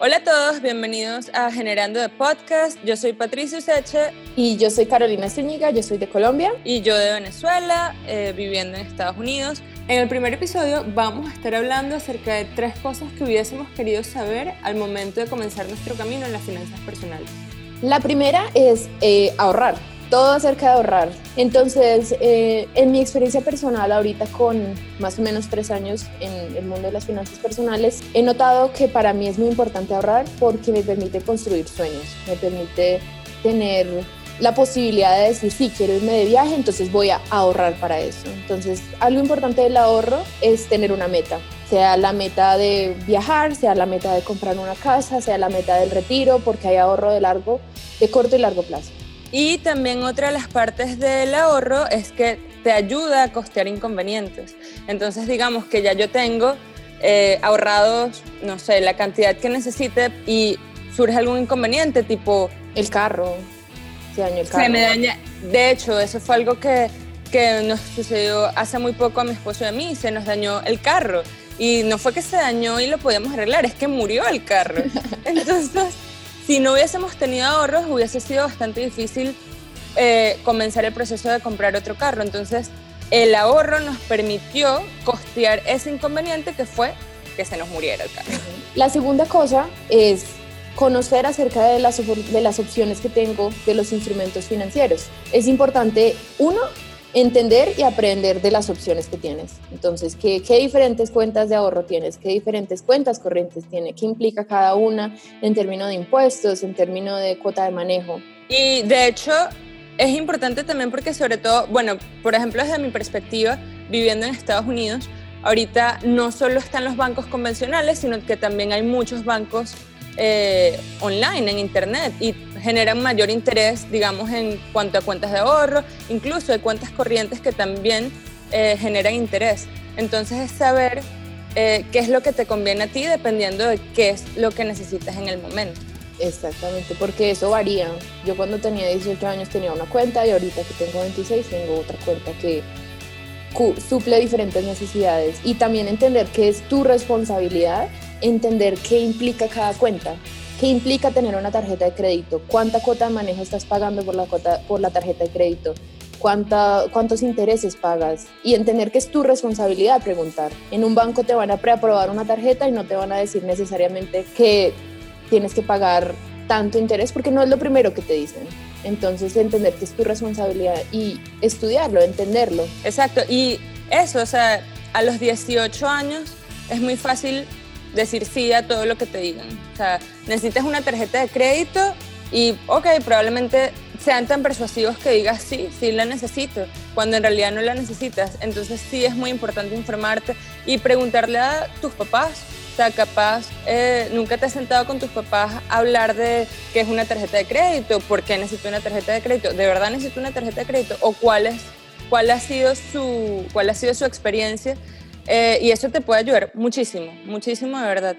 Hola a todos, bienvenidos a Generando de Podcast. Yo soy Patricia Useche. Y yo soy Carolina Zúñiga, yo soy de Colombia. Y yo de Venezuela, eh, viviendo en Estados Unidos. En el primer episodio vamos a estar hablando acerca de tres cosas que hubiésemos querido saber al momento de comenzar nuestro camino en las finanzas personales. La primera es eh, ahorrar todo acerca de ahorrar. Entonces, eh, en mi experiencia personal, ahorita con más o menos tres años en el mundo de las finanzas personales, he notado que para mí es muy importante ahorrar porque me permite construir sueños, me permite tener la posibilidad de decir, sí, quiero irme de viaje, entonces voy a ahorrar para eso. Entonces, algo importante del ahorro es tener una meta, sea la meta de viajar, sea la meta de comprar una casa, sea la meta del retiro, porque hay ahorro de largo, de corto y largo plazo. Y también otra de las partes del ahorro es que te ayuda a costear inconvenientes. Entonces digamos que ya yo tengo eh, ahorrados, no sé, la cantidad que necesite y surge algún inconveniente tipo... El carro, se dañó el carro. Se me daña. De hecho, eso fue algo que, que nos sucedió hace muy poco a mi esposo y a mí, se nos dañó el carro. Y no fue que se dañó y lo podíamos arreglar, es que murió el carro. Entonces si no hubiésemos tenido ahorros, hubiese sido bastante difícil eh, comenzar el proceso de comprar otro carro. Entonces, el ahorro nos permitió costear ese inconveniente que fue que se nos muriera el carro. La segunda cosa es conocer acerca de las, de las opciones que tengo de los instrumentos financieros. Es importante, uno, entender y aprender de las opciones que tienes. Entonces, ¿qué, ¿qué, diferentes cuentas de ahorro tienes? ¿Qué diferentes cuentas corrientes tiene? ¿Qué implica cada una en términos de impuestos, en términos de cuota de manejo? Y de hecho, es importante también porque sobre todo, bueno, por ejemplo, desde mi perspectiva, viviendo en Estados Unidos, ahorita no solo están los bancos convencionales, sino que también hay muchos bancos eh, online, en Internet, y generan mayor interés, digamos, en cuanto a cuentas de ahorro, incluso hay cuentas corrientes que también eh, generan interés. Entonces es saber eh, qué es lo que te conviene a ti dependiendo de qué es lo que necesitas en el momento. Exactamente, porque eso varía. Yo cuando tenía 18 años tenía una cuenta y ahorita que tengo 26 tengo otra cuenta que suple diferentes necesidades y también entender que es tu responsabilidad entender qué implica cada cuenta, qué implica tener una tarjeta de crédito, cuánta cuota de manejo estás pagando por la, cuota, por la tarjeta de crédito, cuánta, cuántos intereses pagas y entender que es tu responsabilidad preguntar. En un banco te van a preaprobar una tarjeta y no te van a decir necesariamente que tienes que pagar tanto interés porque no es lo primero que te dicen. Entonces entender que es tu responsabilidad y estudiarlo, entenderlo. Exacto, y eso, o sea, a los 18 años es muy fácil decir sí a todo lo que te digan. O sea, necesitas una tarjeta de crédito y, ok, probablemente sean tan persuasivos que digas sí, sí la necesito, cuando en realidad no la necesitas. Entonces sí es muy importante informarte y preguntarle a tus papás. O sea, capaz eh, nunca te has sentado con tus papás a hablar de qué es una tarjeta de crédito, por qué necesito una tarjeta de crédito, de verdad necesito una tarjeta de crédito o cuál, es, cuál, ha, sido su, cuál ha sido su experiencia eh, y eso te puede ayudar muchísimo, muchísimo de verdad.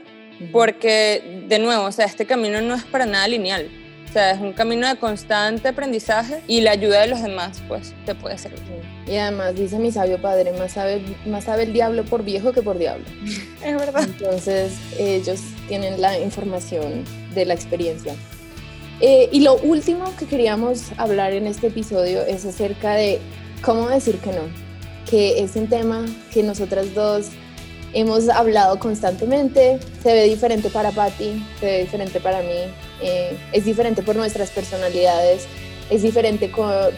Porque, de nuevo, o sea, este camino no es para nada lineal. O sea, es un camino de constante aprendizaje y la ayuda de los demás, pues, te puede servir. Y además, dice mi sabio padre, más sabe, más sabe el diablo por viejo que por diablo. Es verdad. Entonces, ellos tienen la información de la experiencia. Eh, y lo último que queríamos hablar en este episodio es acerca de cómo decir que no que es un tema que nosotras dos hemos hablado constantemente. Se ve diferente para Patti, se ve diferente para mí, eh, es diferente por nuestras personalidades, es diferente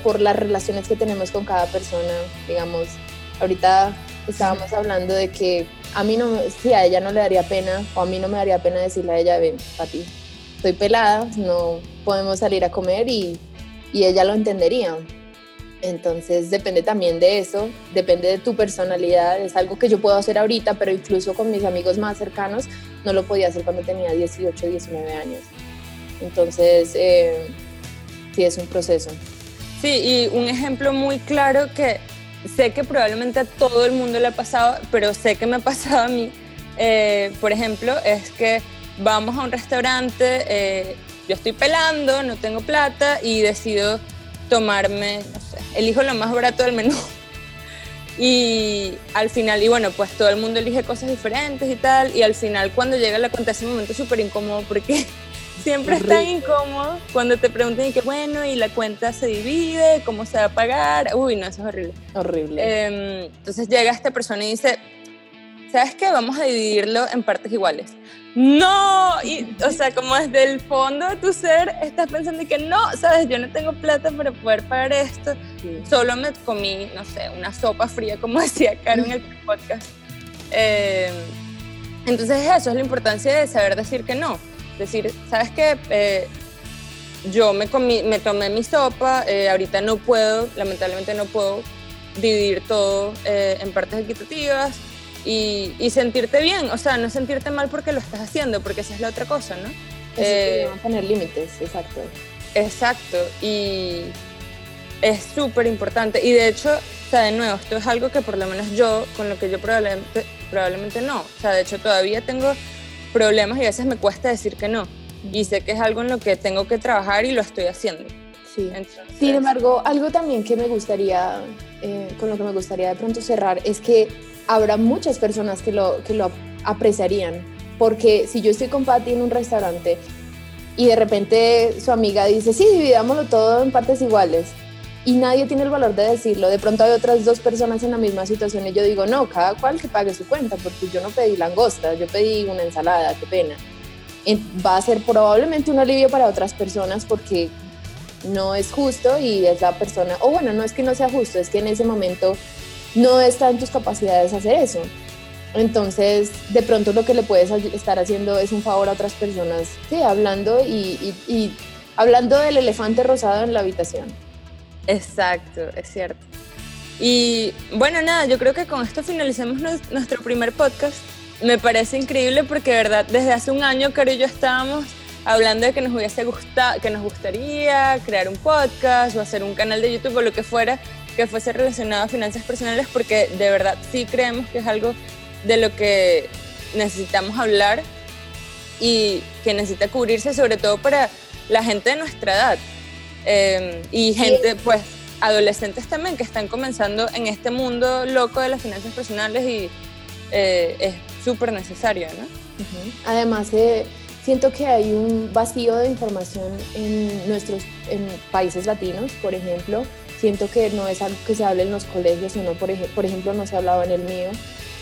por las relaciones que tenemos con cada persona. Digamos, ahorita estábamos hablando de que a mí no, si a ella no le daría pena, o a mí no me daría pena decirle a ella, ven, Patti, estoy pelada, no podemos salir a comer y, y ella lo entendería entonces depende también de eso, depende de tu personalidad, es algo que yo puedo hacer ahorita, pero incluso con mis amigos más cercanos no lo podía hacer cuando tenía 18, 19 años. Entonces, eh, sí, es un proceso. Sí, y un ejemplo muy claro que sé que probablemente a todo el mundo le ha pasado, pero sé que me ha pasado a mí, eh, por ejemplo, es que vamos a un restaurante, eh, yo estoy pelando, no tengo plata y decido tomarme, elijo lo más barato del menú. Y al final, y bueno, pues todo el mundo elige cosas diferentes y tal, y al final cuando llega la cuenta es un momento súper incómodo porque siempre es tan incómodo cuando te preguntan y que bueno, y la cuenta se divide, cómo se va a pagar, uy, no, eso es horrible. Horrible. Em, entonces llega esta persona y dice, ¿sabes qué? Vamos a dividirlo en partes iguales. No, y, o sea, como desde el fondo de tu ser estás pensando que no, sabes, yo no tengo plata para poder pagar esto. Solo me comí, no sé, una sopa fría, como decía Caro en el podcast. Em, entonces eso es la importancia de saber decir que no. Decir, ¿sabes qué? Eh, yo me, comí, me tomé mi sopa, eh, ahorita no puedo, lamentablemente no puedo dividir todo eh, en partes equitativas y, sentirte bien, o sea, no sentirte mal porque lo estás haciendo, porque esa es la otra cosa, ¿no? Eh, poner límites, exacto. Exacto, y es súper importante. Y de hecho, o sea, de nuevo, esto es algo que por lo menos yo, con lo que yo probablemente, probablemente no. O sea, de hecho, todavía tengo problemas y a veces me cuesta decir que no. Y sé que es algo en lo que tengo que trabajar y lo estoy haciendo. Sí. Sin embargo, algo también que me gustaría, eh, con lo que me gustaría de pronto cerrar, es que habrá muchas personas que lo, que lo apreciarían. Porque si yo estoy con Patty en un restaurante y de repente su amiga dice, sí, dividámoslo todo en partes iguales, y nadie tiene el valor de decirlo, de pronto hay otras dos personas en la misma situación y yo digo, no, cada cual que pague su cuenta, porque yo no pedí langosta, yo pedí una ensalada, qué pena. Va a ser probablemente un alivio para otras personas porque no es justo y es la persona, o bueno, no es que no sea justo, es que en ese momento no está en tus capacidades hacer eso. Entonces, de pronto lo que le puedes estar haciendo es un favor a otras personas, sí, hablando y, hablando del elefante rosado en la habitación. Exacto, es cierto. Y bueno, nada, yo creo que con esto finalizamos nuestro primer podcast. Me parece increíble porque, de verdad, desde hace un año, Caro y yo estábamos hablando de que nos hubiese gustado, que nos gustaría crear un podcast o hacer un canal de YouTube o lo que fuera, que fuese relacionado a finanzas personales porque de verdad sí creemos que es algo de lo que necesitamos hablar y que necesita cubrirse sobre todo para la gente de nuestra edad em, y gente pues adolescentes también que están comenzando en este mundo loco de las finanzas personales y eh, es súper necesario, ¿no? Además, eh, siento que hay un vacío de información en nuestros en países latinos, por ejemplo, siento que no es algo que se hable en los colegios, sino por, por ejemplo no se ha hablado en el mío.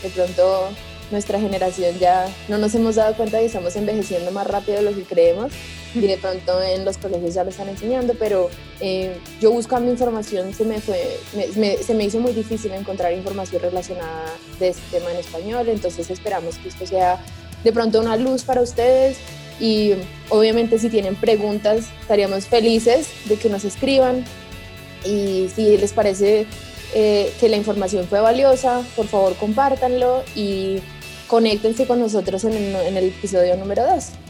De pronto nuestra generación ya no nos hemos dado cuenta de que estamos envejeciendo más rápido de lo que creemos y de pronto en los colegios ya lo están enseñando, pero eh, yo buscando información se me, fue, se me hizo muy difícil encontrar información relacionada de este tema en español, entonces esperamos que esto sea de pronto una luz para ustedes y obviamente si tienen preguntas estaríamos felices de que nos escriban, y si les parece eh, que la información fue valiosa, por favor compártanlo y conéctense con nosotros en el, en el episodio número 2.